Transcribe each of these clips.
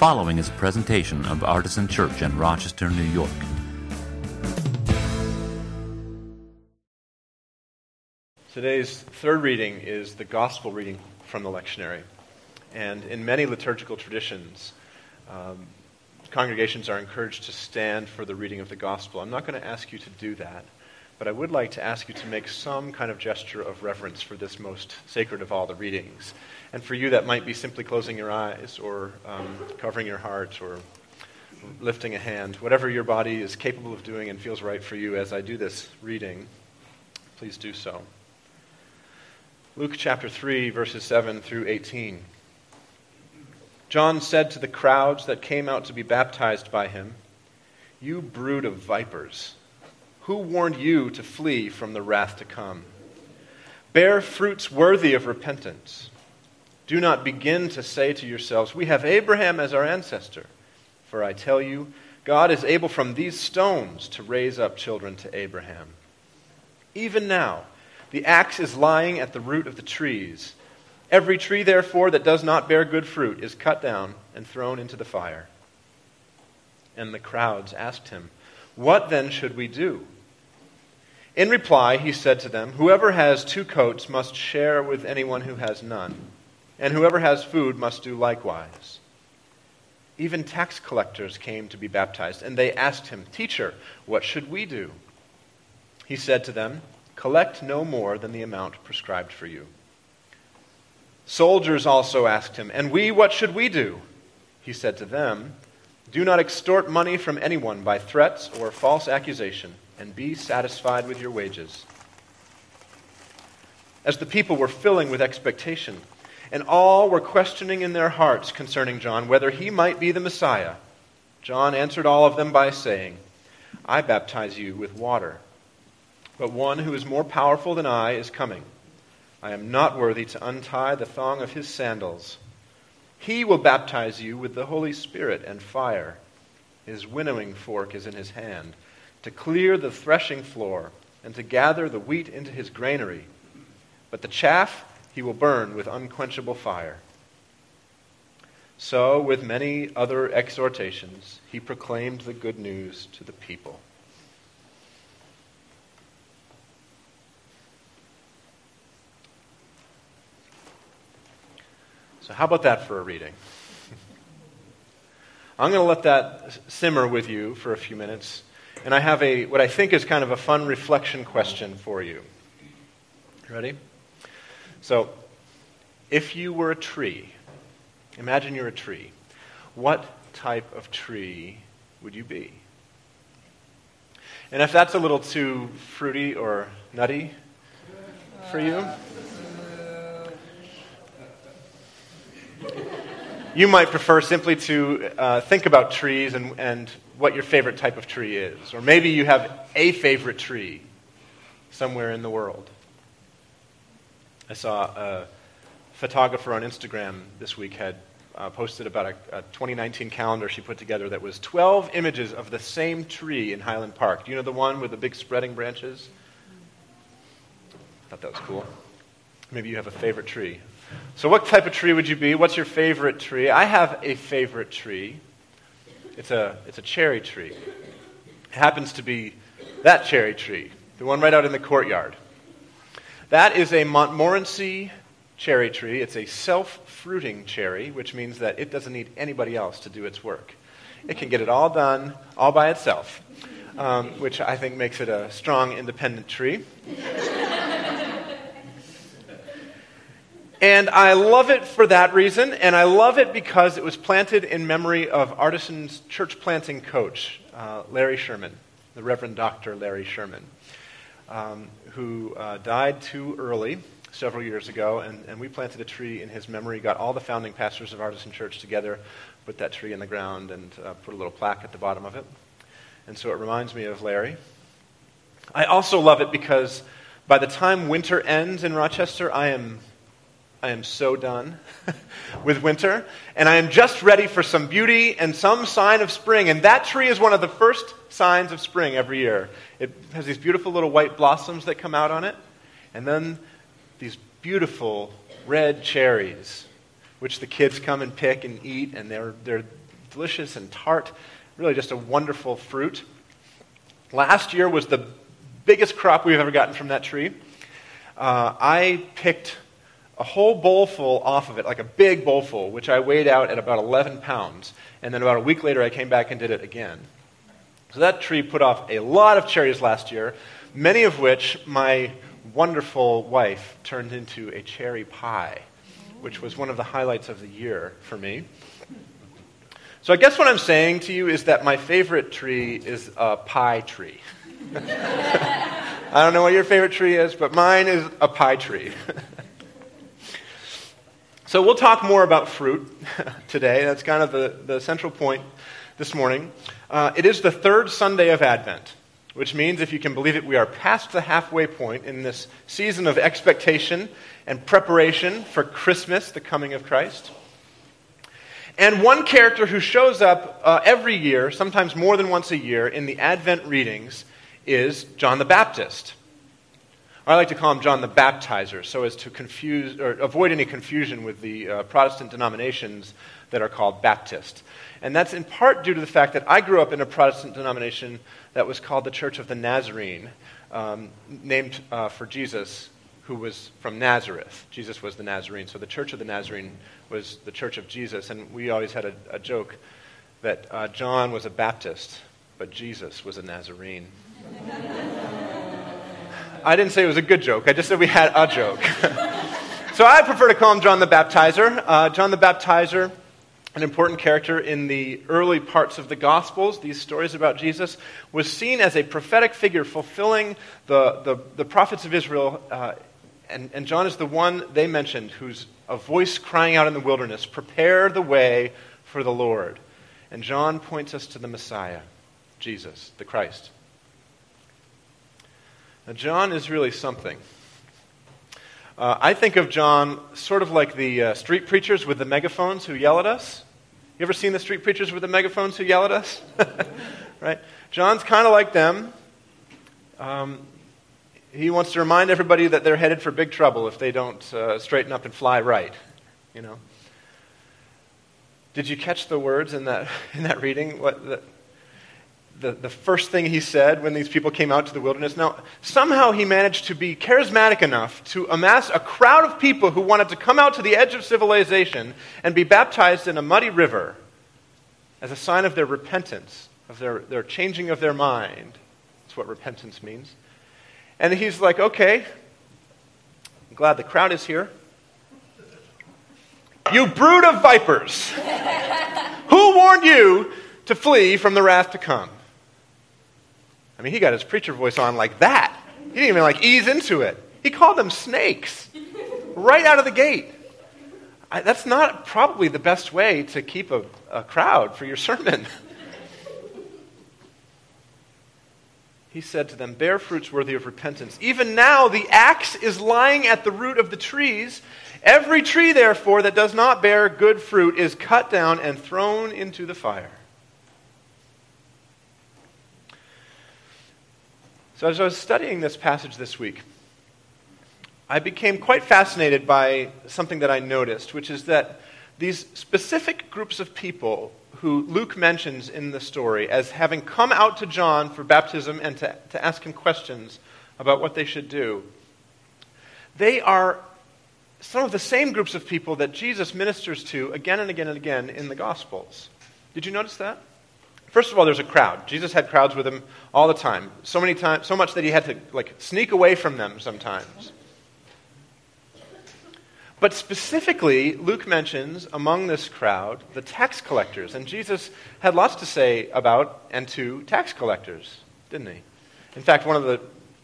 following is a presentation of Artisan Church in Rochester, New York. Today's third reading is the gospel reading from the lectionary. And in many liturgical traditions, um, congregations are encouraged to stand for the reading of the gospel. I'm not going to ask you to do that, but I would like to ask you to make some kind of gesture of reverence for this most sacred of all the readings. And for you, that might be simply closing your eyes or um, covering your heart or lifting a hand. Whatever your body is capable of doing and feels right for you as I do this reading, please do so. Luke chapter 3, verses 7 through 18. John said to the crowds that came out to be baptized by him, You brood of vipers, who warned you to flee from the wrath to come? Bear fruits worthy of repentance. Do not begin to say to yourselves, We have Abraham as our ancestor. For I tell you, God is able from these stones to raise up children to Abraham. Even now, the axe is lying at the root of the trees. Every tree, therefore, that does not bear good fruit is cut down and thrown into the fire. And the crowds asked him, What then should we do? In reply, he said to them, Whoever has two coats must share with anyone who has none and whoever has food must do likewise. Even tax collectors came to be baptized, and they asked him, Teacher, what should we do? He said to them, Collect no more than the amount prescribed for you. Soldiers also asked him, And we, what should we do? He said to them, Do not extort money from anyone by threats or false accusation, and be satisfied with your wages. As the people were filling with expectation, and all were questioning in their hearts concerning John whether he might be the Messiah. John answered all of them by saying, I baptize you with water, but one who is more powerful than I is coming. I am not worthy to untie the thong of his sandals. He will baptize you with the Holy Spirit and fire. His winnowing fork is in his hand, to clear the threshing floor and to gather the wheat into his granary. But the chaff he will burn with unquenchable fire. So, with many other exhortations, he proclaimed the good news to the people. So, how about that for a reading? I'm going to let that simmer with you for a few minutes, and I have a what I think is kind of a fun reflection question for you. Ready? So, if you were a tree, imagine you're a tree, what type of tree would you be? And if that's a little too fruity or nutty for you, you might prefer simply to uh, think about trees and, and what your favorite type of tree is. Or maybe you have a favorite tree somewhere in the world. I saw a photographer on Instagram this week had uh, posted about a, a, 2019 calendar she put together that was 12 images of the same tree in Highland Park. Do you know the one with the big spreading branches? I thought that was cool. Maybe you have a favorite tree. So, what type of tree would you be? What's your favorite tree? I have a favorite tree. It's a, it's a cherry tree. It happens to be that cherry tree, the one right out in the courtyard. That is a Montmorency cherry tree. It's a self fruiting cherry, which means that it doesn't need anybody else to do its work. It can get it all done all by itself, um, which I think makes it a strong, independent tree. And I love it for that reason, and I love it because it was planted in memory of Artisan's church planting coach, uh, Larry Sherman, the Reverend Dr. Larry Sherman um, who uh, died too early several years ago, and, and we planted a tree in his memory, got all the founding pastors of Artisan Church together, put that tree in the ground, and uh, put a little plaque at the bottom of it. And so it reminds me of Larry. I also love it because by the time winter ends in Rochester, I am I am so done with winter, and I am just ready for some beauty and some sign of spring. And that tree is one of the first signs of spring every year. It has these beautiful little white blossoms that come out on it, and then these beautiful red cherries, which the kids come and pick and eat, and they're, they're delicious and tart, really just a wonderful fruit. Last year was the biggest crop we've ever gotten from that tree. Uh, I picked a whole bowlful off of it, like a big bowlful, which I weighed out at about 11 pounds. And then about a week later, I came back and did it again. So that tree put off a lot of cherries last year, many of which my wonderful wife turned into a cherry pie, which was one of the highlights of the year for me. So I guess what I'm saying to you is that my favorite tree is a pie tree. I don't know what your favorite tree is, but mine is a pie tree. So we'll talk more about fruit today. That's kind of the, the central point this morning. Uh, it is the third Sunday of Advent, which means, if you can believe it, we are past the halfway point in this season of expectation and preparation for Christmas, the coming of Christ. And one character who shows up uh, every year, sometimes more than once a year, in the Advent readings is John the Baptist. I like to call him John the Baptizer, so as to confuse or avoid any confusion with the uh, Protestant denominations that are called Baptist. And that's in part due to the fact that I grew up in a Protestant denomination that was called the Church of the Nazarene, um, named uh, for Jesus, who was from Nazareth. Jesus was the Nazarene. So the Church of the Nazarene was the Church of Jesus. And we always had a, a joke that uh, John was a Baptist, but Jesus was a Nazarene. I didn't say it was a good joke. I just said we had a joke. so I prefer to call him John the Baptizer. Uh, John the Baptizer, an important character in the early parts of the Gospels, these stories about Jesus, was seen as a prophetic figure fulfilling the, the, the prophets of Israel. Uh, and, and John is the one they mentioned who's a voice crying out in the wilderness, Prepare the way for the Lord. And John points us to the Messiah, Jesus, the Christ. John is really something. Uh, I think of John sort of like the uh, street preachers with the megaphones who yell at us. You ever seen the street preachers with the megaphones who yell at us? right? John's kind of like them. Um, he wants to remind everybody that they're headed for big trouble if they don't uh, straighten up and fly right. You know. Did you catch the words in that in that reading? What the, the, the first thing he said when these people came out to the wilderness. Now, somehow he managed to be charismatic enough to amass a crowd of people who wanted to come out to the edge of civilization and be baptized in a muddy river as a sign of their repentance, of their, their changing of their mind. That's what repentance means. And he's like, okay, I'm glad the crowd is here. You brood of vipers! Who warned you to flee from the wrath to come? I mean, he got his preacher voice on like that. He didn't even like ease into it. He called them snakes right out of the gate. I, that's not probably the best way to keep a, a crowd for your sermon. he said to them, Bear fruits worthy of repentance. Even now the axe is lying at the root of the trees. Every tree, therefore, that does not bear good fruit is cut down and thrown into the fire. So, as I was studying this passage this week, I became quite fascinated by something that I noticed, which is that these specific groups of people who Luke mentions in the story as having come out to John for baptism and to, to ask him questions about what they should do, they are some of the same groups of people that Jesus ministers to again and again and again in the Gospels. Did you notice that? First of all, there's a crowd. Jesus had crowds with him all the time. So many times, so much that he had to like sneak away from them sometimes. But specifically, Luke mentions among this crowd the tax collectors. And Jesus had lots to say about and to tax collectors, didn't he? In fact, one of the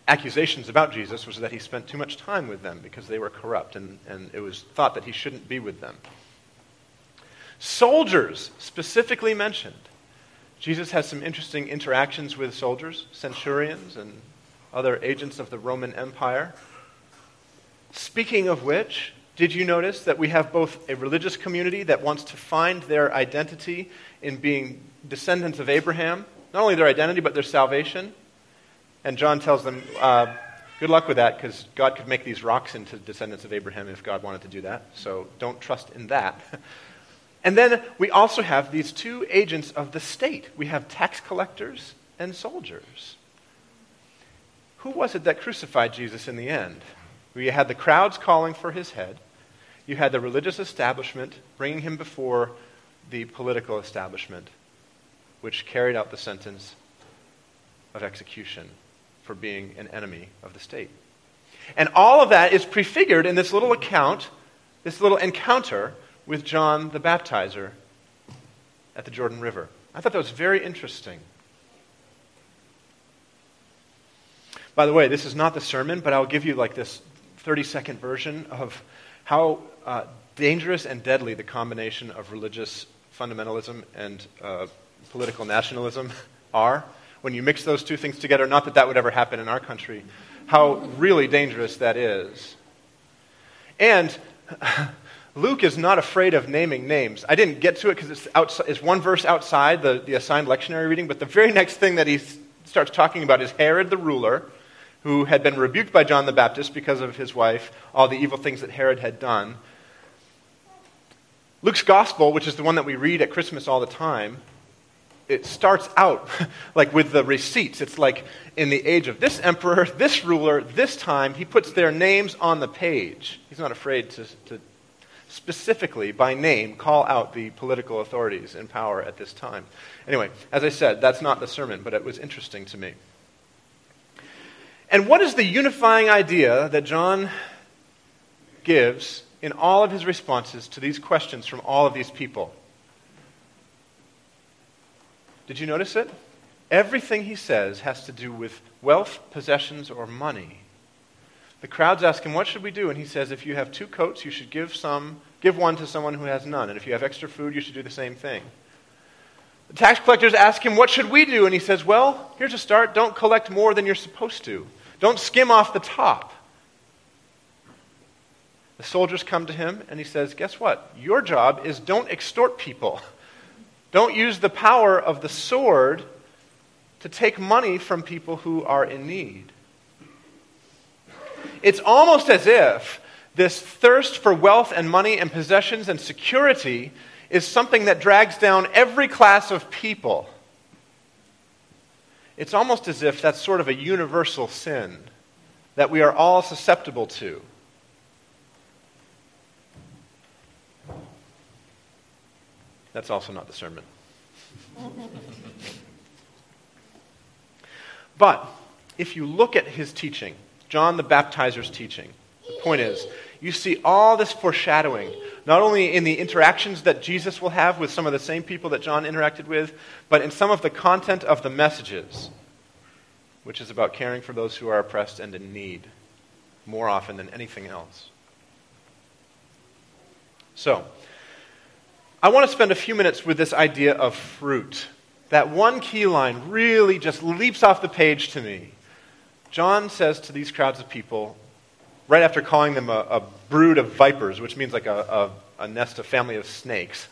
accusations about Jesus was that he spent too much time with them because they were corrupt, and, and it was thought that he shouldn't be with them. Soldiers specifically mentioned. Jesus has some interesting interactions with soldiers, centurions, and other agents of the Roman Empire. Speaking of which, did you notice that we have both a religious community that wants to find their identity in being descendants of Abraham? Not only their identity, but their salvation. And John tells them, uh, good luck with that, because God could make these rocks into descendants of Abraham if God wanted to do that. So don't trust in that. And then we also have these two agents of the state. We have tax collectors and soldiers. Who was it that crucified Jesus in the end? You had the crowds calling for his head. You had the religious establishment bringing him before the political establishment, which carried out the sentence of execution for being an enemy of the state. And all of that is prefigured in this little account, this little encounter with John the Baptizer at the Jordan River. I thought that was very interesting. By the way, this is not the sermon, but I'll give you like this 30 second version of how uh, dangerous and deadly the combination of religious fundamentalism and uh, political nationalism are. When you mix those two things together, not that that would ever happen in our country, how really dangerous that is. And Luke is not afraid of naming names. I didn't get to it because it's, it's one verse outside the, the assigned lectionary reading, but the very next thing that he starts talking about is Herod the ruler, who had been rebuked by John the Baptist because of his wife, all the evil things that Herod had done. Luke's gospel, which is the one that we read at Christmas all the time, it starts out like with the receipts. It's like in the age of this emperor, this ruler, this time, he puts their names on the page. He's not afraid to, to specifically by name call out the political authorities in power at this time. Anyway, as I said, that's not the sermon, but it was interesting to me. And what is the unifying idea that John gives in all of his responses to these questions from all of these people? Did you notice it? Everything he says has to do with wealth, possessions, or money. The crowds ask him, What should we do? And he says, If you have two coats, you should give, some, give one to someone who has none. And if you have extra food, you should do the same thing. The tax collectors ask him, What should we do? And he says, Well, here's a start. Don't collect more than you're supposed to, don't skim off the top. The soldiers come to him, and he says, Guess what? Your job is don't extort people. Don't use the power of the sword to take money from people who are in need. It's almost as if this thirst for wealth and money and possessions and security is something that drags down every class of people. It's almost as if that's sort of a universal sin that we are all susceptible to. That's also not the sermon. but if you look at his teaching, John the Baptizer's teaching. The point is, you see all this foreshadowing, not only in the interactions that Jesus will have with some of the same people that John interacted with, but in some of the content of the messages, which is about caring for those who are oppressed and in need more often than anything else. So, I want to spend a few minutes with this idea of fruit. That one key line really just leaps off the page to me. John says to these crowds of people, right after calling them a, a brood of vipers, which means like a, a, a nest, a family of snakes,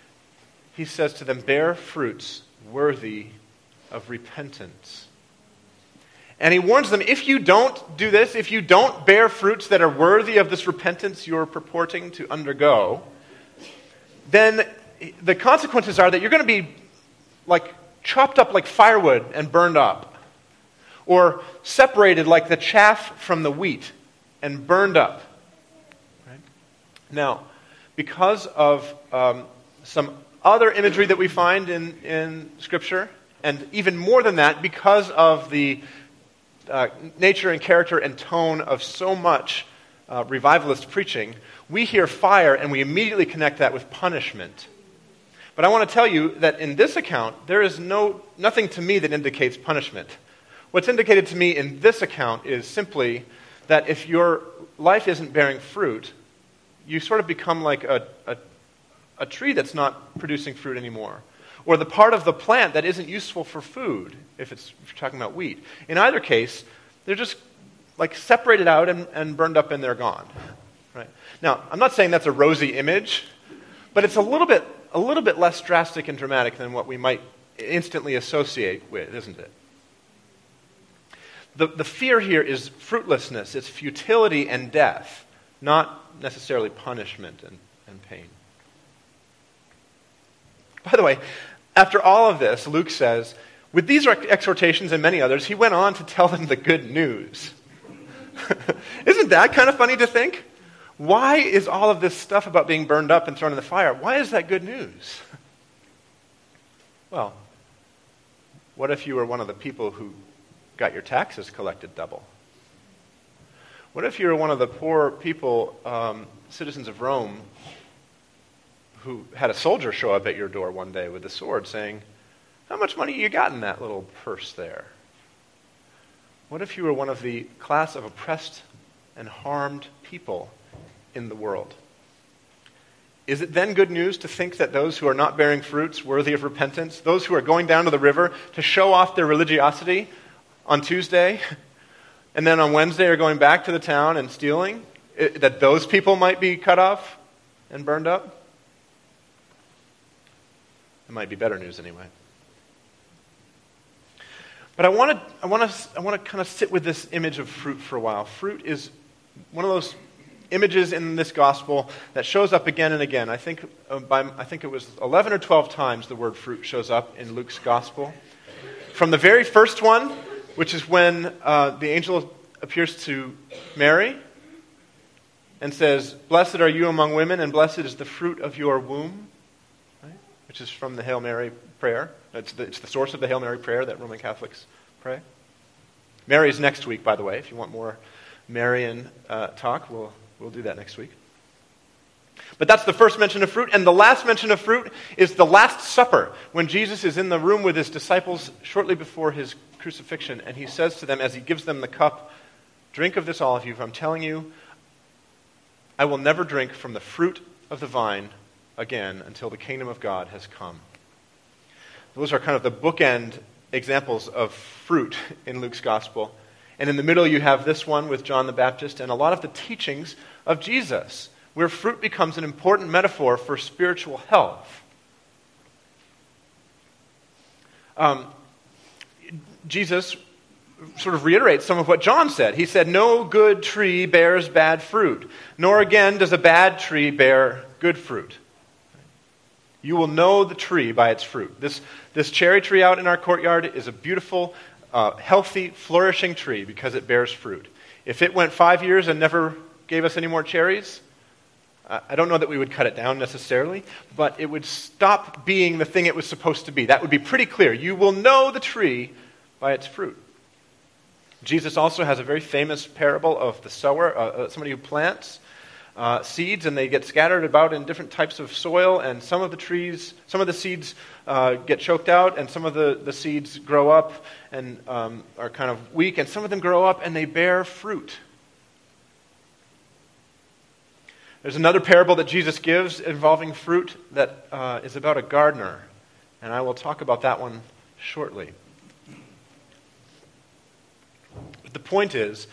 he says to them, Bear fruits worthy of repentance. And he warns them if you don't do this, if you don't bear fruits that are worthy of this repentance you're purporting to undergo, then the consequences are that you're going to be like chopped up like firewood and burned up or separated like the chaff from the wheat and burned up. Right? Now, because of um, some other imagery that we find in, in Scripture, and even more than that, because of the uh, nature and character and tone of so much uh, revivalist preaching, we hear fire and we immediately connect that with punishment. But I want to tell you that in this account, there is no, nothing to me that indicates punishment. What's indicated to me in this account is simply that if your life isn't bearing fruit, you sort of become like a, a, a tree that's not producing fruit anymore. Or the part of the plant that isn't useful for food, if, it's, if you're talking about wheat. In either case, they're just like separated out and, and burned up and they're gone. Right? Now, I'm not saying that's a rosy image, but it's a little bit, a little bit less drastic and dramatic than what we might instantly associate with, isn't it? The, the fear here is fruitlessness, it's futility and death, not necessarily punishment and, and pain. By the way, after all of this, Luke says, with these exhortations and many others, he went on to tell them the good news. Isn't that kind of funny to think? Why is all of this stuff about being burned up and thrown in the fire? Why is that good news? Well, what if you were one of the people who got your taxes collected double? What if you were one of the poor people, um, citizens of Rome, who had a soldier show up at your door one day with a sword saying, How much money you got in that little purse there? What if you were one of the class of oppressed and harmed people in the world? Is it then good news to think that those who are not bearing fruits worthy of repentance, those who are going down to the river to show off their religiosity on Tuesday, and then on Wednesday are going back to the town and stealing, it, that those people might be cut off and burned up? It might be better news anyway. But I want to I want to I want to kind of sit with this image of fruit for a while. Fruit is one of those images in this gospel that shows up again and again. I think uh, by, I think it was 11 or 12 times the word fruit shows up in Luke's gospel. From the very first one, which is when uh, the angel appears to Mary and says, Blessed are you among women, and blessed is the fruit of your womb, right? which is from the Hail Mary prayer. It's the, it's the source of the Hail Mary prayer that Roman Catholics pray. Mary is next week, by the way. If you want more Marian uh, talk, we'll, we'll do that next week. But that's the first mention of fruit. And the last mention of fruit is the Last Supper, when Jesus is in the room with his disciples shortly before his crucifixion. And he says to them, as he gives them the cup, Drink of this, all of you, for I'm telling you, I will never drink from the fruit of the vine again until the kingdom of God has come. Those are kind of the bookend examples of fruit in Luke's gospel. And in the middle, you have this one with John the Baptist and a lot of the teachings of Jesus, where fruit becomes an important metaphor for spiritual health. Um, Jesus sort of reiterates some of what John said. He said, No good tree bears bad fruit, nor again does a bad tree bear good fruit. You will know the tree by its fruit. This, this cherry tree out in our courtyard is a beautiful, uh, healthy, flourishing tree because it bears fruit. If it went five years and never gave us any more cherries, I don't know that we would cut it down necessarily, but it would stop being the thing it was supposed to be. That would be pretty clear. You will know the tree by its fruit. Jesus also has a very famous parable of the sower, uh, uh, somebody who plants uh, seeds and they get scattered about in different types of soil, and some of the trees, some of the seeds uh, get choked out, and some of the, the seeds grow up and um, are kind of weak, and some of them grow up and they bear fruit. There's another parable that Jesus gives involving fruit that uh, is about a gardener, and I will talk about that one shortly. The point is,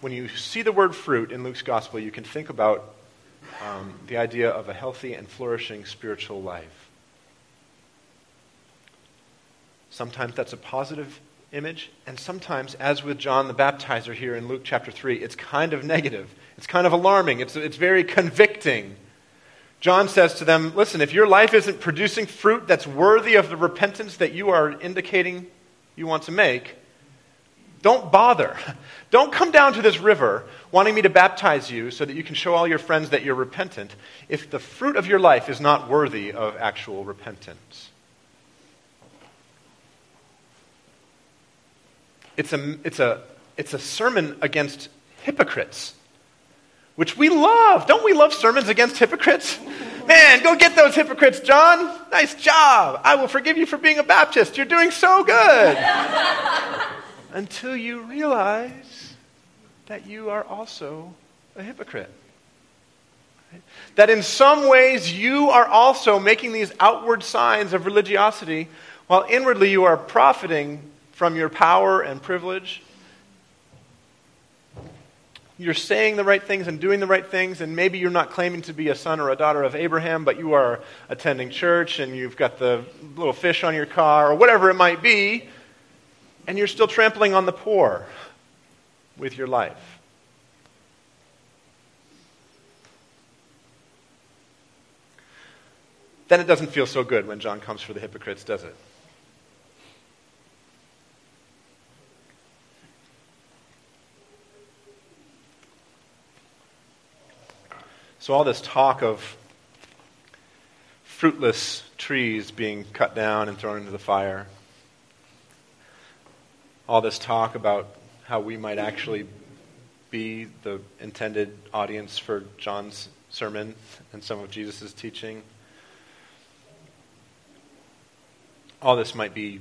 when you see the word fruit in Luke's gospel, you can think about um, the idea of a healthy and flourishing spiritual life. Sometimes that's a positive image, and sometimes, as with John the Baptizer here in Luke chapter 3, it's kind of negative. It's kind of alarming. It's, it's very convicting. John says to them, Listen, if your life isn't producing fruit that's worthy of the repentance that you are indicating you want to make, don't bother. Don't come down to this river wanting me to baptize you so that you can show all your friends that you're repentant if the fruit of your life is not worthy of actual repentance. It's a, it's a, it's a sermon against hypocrites, which we love. Don't we love sermons against hypocrites? Man, go get those hypocrites, John. Nice job. I will forgive you for being a Baptist. You're doing so good until you realize that you are also a hypocrite. That in some ways you are also making these outward signs of religiosity while inwardly you are profiting from your power and privilege. You're saying the right things and doing the right things, and maybe you're not claiming to be a son or a daughter of Abraham, but you are attending church and you've got the little fish on your car or whatever it might be and you're still trampling on the poor with your life. then it doesn't feel so good when John comes for the hypocrites, does it? So, all this talk of fruitless trees being cut down and thrown into the fire, all this talk about how we might actually be the intended audience for John's sermon and some of Jesus' teaching. All this might be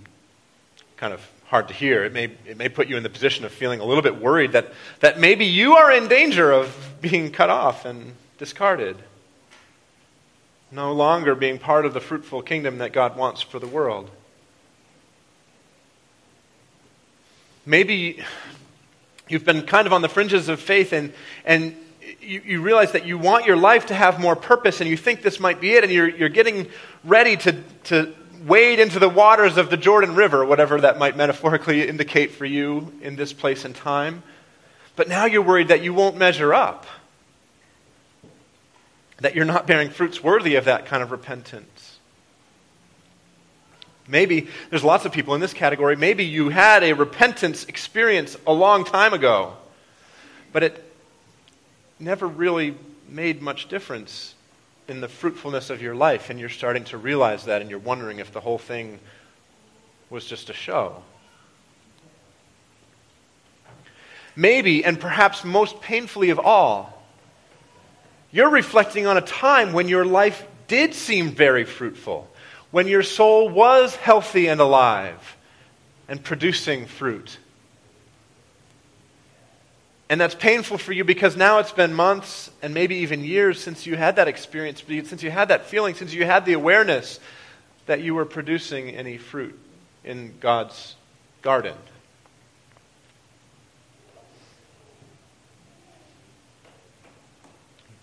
kind of hard to hear. It may, it may put you in the position of feeling a little bit worried that, that maybe you are in danger of being cut off and discarded, no longer being part of the fruitful kingdom that God wants for the world. Maybe you've been kind of on the fringes of faith and, and you, you, realize that you want your life to have more purpose and you think this might be it and you're, you're getting ready to, to wade into the waters of the Jordan River, whatever that might metaphorically indicate for you in this place and time. But now you're worried that you won't measure up that you're not bearing fruits worthy of that kind of repentance. Maybe there's lots of people in this category. Maybe you had a repentance experience a long time ago, but it never really made much difference in the fruitfulness of your life, and you're starting to realize that, and you're wondering if the whole thing was just a show. Maybe, and perhaps most painfully of all, you're reflecting on a time when your life did seem very fruitful, when your soul was healthy and alive and producing fruit. And that's painful for you because now it's been months and maybe even years since you had that experience, since you had that feeling, since you had the awareness that you were producing any fruit in God's garden.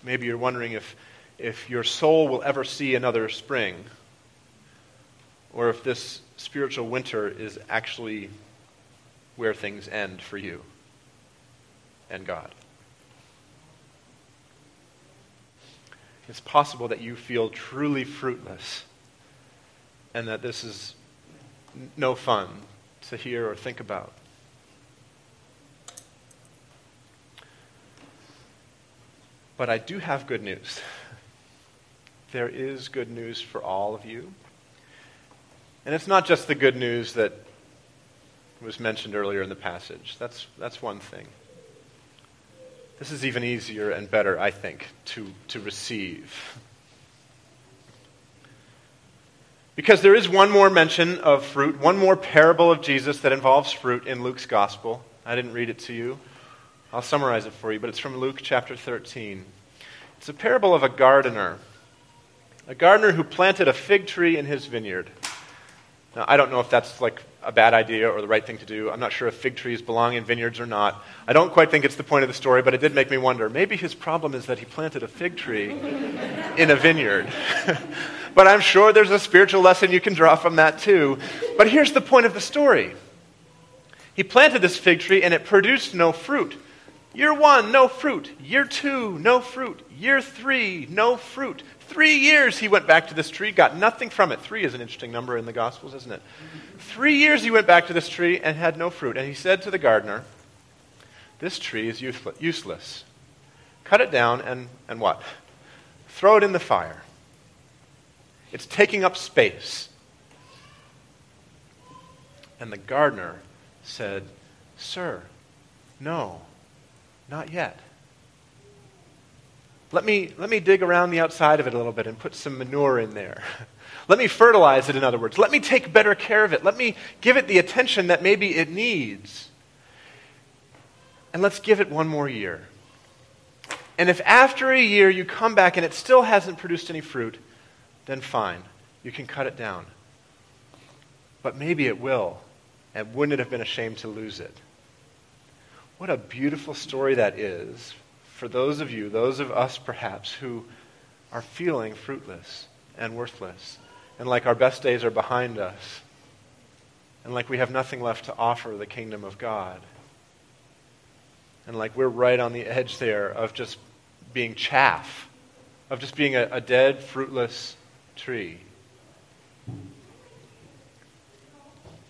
Maybe you're wondering if, if your soul will ever see another spring, or if this spiritual winter is actually where things end for you and God. It's possible that you feel truly fruitless and that this is no fun to hear or think about. But I do have good news. There is good news for all of you. And it's not just the good news that was mentioned earlier in the passage. That's, that's one thing. This is even easier and better, I think, to, to receive. Because there is one more mention of fruit, one more parable of Jesus that involves fruit in Luke's gospel. I didn't read it to you. I'll summarize it for you, but it's from Luke chapter 13. It's a parable of a gardener, a gardener who planted a fig tree in his vineyard. Now, I don't know if that's like a bad idea or the right thing to do. I'm not sure if fig trees belong in vineyards or not. I don't quite think it's the point of the story, but it did make me wonder. Maybe his problem is that he planted a fig tree in a vineyard. but I'm sure there's a spiritual lesson you can draw from that too. But here's the point of the story he planted this fig tree and it produced no fruit. Year one, no fruit. Year two, no fruit. Year three, no fruit. Three years he went back to this tree, got nothing from it. Three is an interesting number in the Gospels, isn't it? Three years he went back to this tree and had no fruit. And he said to the gardener, This tree is useless. Cut it down and, and what? Throw it in the fire. It's taking up space. And the gardener said, Sir, no. Not yet. Let me, let me dig around the outside of it a little bit and put some manure in there. let me fertilize it, in other words. Let me take better care of it. Let me give it the attention that maybe it needs. And let's give it one more year. And if after a year you come back and it still hasn't produced any fruit, then fine. You can cut it down. But maybe it will. And wouldn't it have been a shame to lose it? What a beautiful story that is for those of you, those of us perhaps, who are feeling fruitless and worthless, and like our best days are behind us, and like we have nothing left to offer the kingdom of God, and like we're right on the edge there of just being chaff, of just being a, a dead, fruitless tree.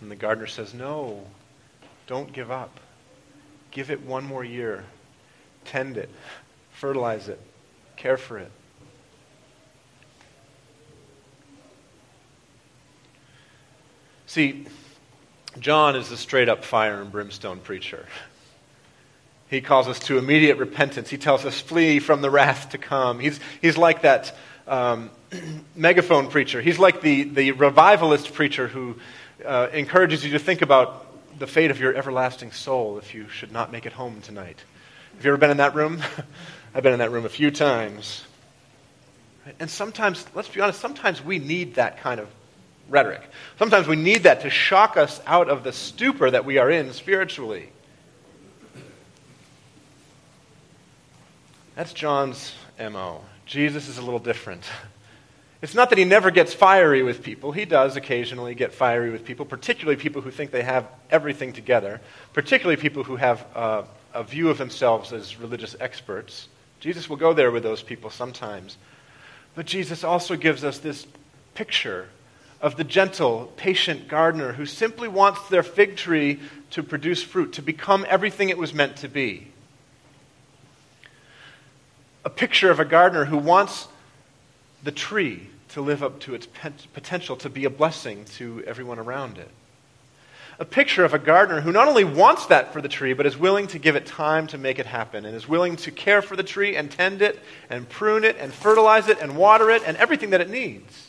And the gardener says, No, don't give up. Give it one more year. Tend it, fertilize it, care for it. See, John is the straight up fire and brimstone preacher. He calls us to immediate repentance. He tells us, flee from the wrath to come. He's, he's like that um, megaphone preacher. He's like the, the revivalist preacher who uh, encourages you to think about the fate of your everlasting soul if you should not make it home tonight. Have you ever been in that room? I've been in that room a few times. And sometimes, let's be honest, sometimes we need that kind of rhetoric. Sometimes we need that to shock us out of the stupor that we are in spiritually. That's John's MO. Jesus is a little different. It's not that he never gets fiery with people. He does occasionally get fiery with people, particularly people who think they have everything together, particularly people who have uh, a view of themselves as religious experts. Jesus will go there with those people sometimes. But Jesus also gives us this picture of the gentle, patient gardener who simply wants their fig tree to produce fruit, to become everything it was meant to be a picture of a gardener who wants the tree to live up to its potential to be a blessing to everyone around it. A picture of a gardener who not only wants that for the tree, but is willing to give it time to make it happen, and is willing to care for the tree and tend it, and prune it, and fertilize it, and water it, and everything that it needs.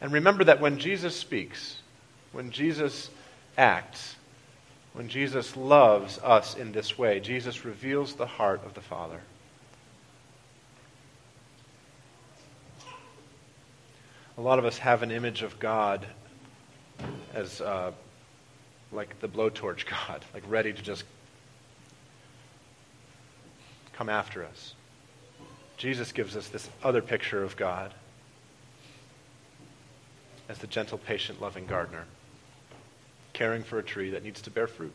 And remember that when Jesus speaks, when Jesus acts, when Jesus loves us in this way, Jesus reveals the heart of the Father. a lot of us have an image of God as uh, like the blowtorch God, like ready to just come after us. Jesus gives us this other picture of God as the gentle, patient, loving gardener, caring for a tree that needs to bear fruit.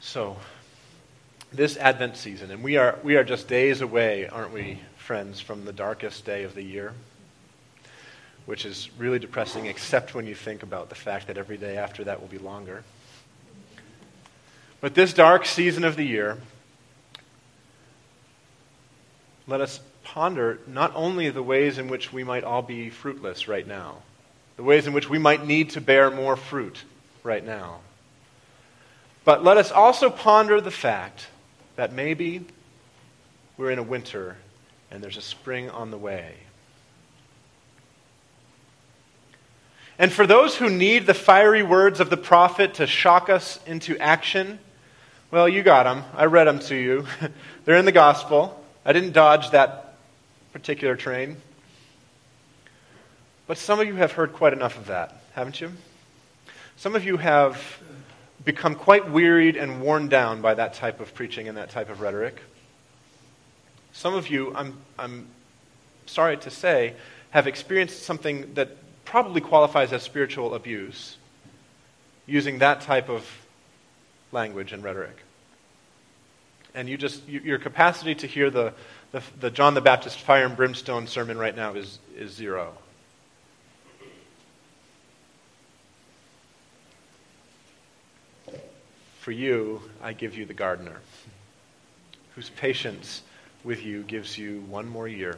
So, this Advent season, and we are, we are just days away, aren't we, friends, from the darkest day of the year, which is really depressing, except when you think about the fact that every day after that will be longer. But this dark season of the year, let us ponder not only the ways in which we might all be fruitless right now, the ways in which we might need to bear more fruit right now, but let us also ponder the fact that maybe we're in a winter and there's a spring on the way. And for those who need the fiery words of the prophet to shock us into action, well, you got them. I read them to you. They're in the gospel. I didn't dodge that particular train. But some of you have heard quite enough of that, haven't you? Some of you have become quite wearied and worn down by that type of preaching and that type of rhetoric. Some of you, I'm, I'm sorry to say, have experienced something that probably qualifies as spiritual abuse using that type of language and rhetoric. And you just, you, your capacity to hear the, the, the John the Baptist fire and brimstone sermon right now is, is zero. For you, I give you the gardener, whose patience with you gives you one more year,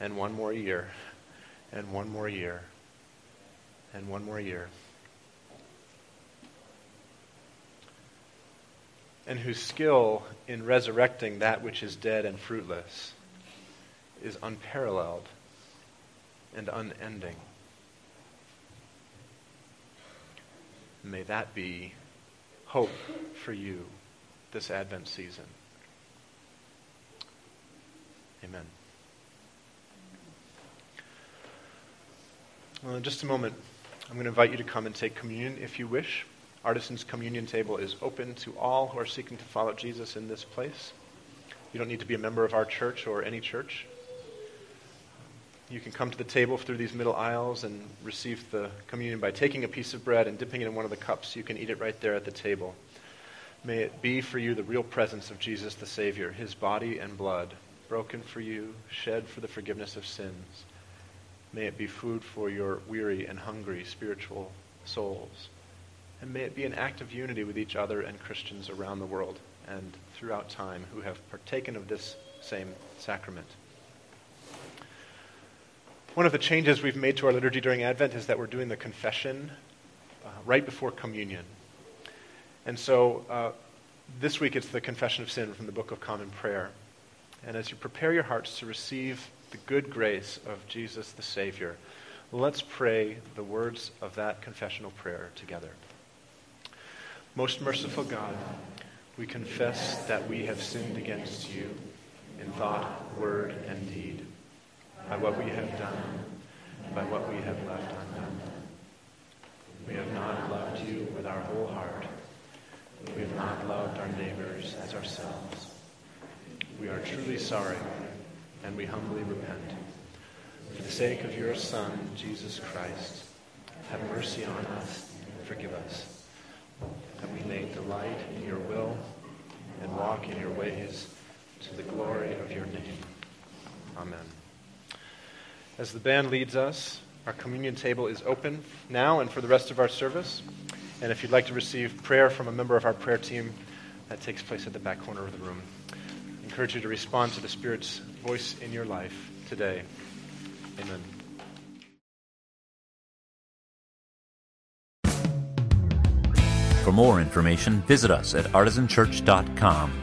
and one more year, and one more year, and one more year. And whose skill in resurrecting that which is dead and fruitless is unparalleled and unending. May that be hope for you this Advent season. Amen. In just a moment, I'm going to invite you to come and take communion if you wish. Artisan's communion table is open to all who are seeking to follow Jesus in this place. You don't need to be a member of our church or any church. You can come to the table through these middle aisles and receive the communion by taking a piece of bread and dipping it in one of the cups. You can eat it right there at the table. May it be for you the real presence of Jesus the Savior, his body and blood broken for you, shed for the forgiveness of sins. May it be food for your weary and hungry spiritual souls. And may it be an act of unity with each other and Christians around the world and throughout time who have partaken of this same sacrament. One of the changes we've made to our liturgy during Advent is that we're doing the confession uh, right before communion. And so uh, this week it's the confession of sin from the Book of Common Prayer. And as you prepare your hearts to receive the good grace of Jesus the Savior, let's pray the words of that confessional prayer together. Most merciful God, we confess that we have sinned against you in thought, word, and deed, by what we have done, by what we have left undone. We have not loved you with our whole heart. We have not loved our neighbors as ourselves. We are truly sorry, and we humbly repent. For the sake of your Son, Jesus Christ, have mercy on us and forgive us, that we may delight in your will and walk in your ways to the glory of your name. Amen. As the band leads us, our communion table is open now and for the rest of our service. And if you'd like to receive prayer from a member of our prayer team, that takes place at the back corner of the room. I encourage you to respond to the Spirit's voice in your life today. Amen. For more information, visit us at artisanchurch.com.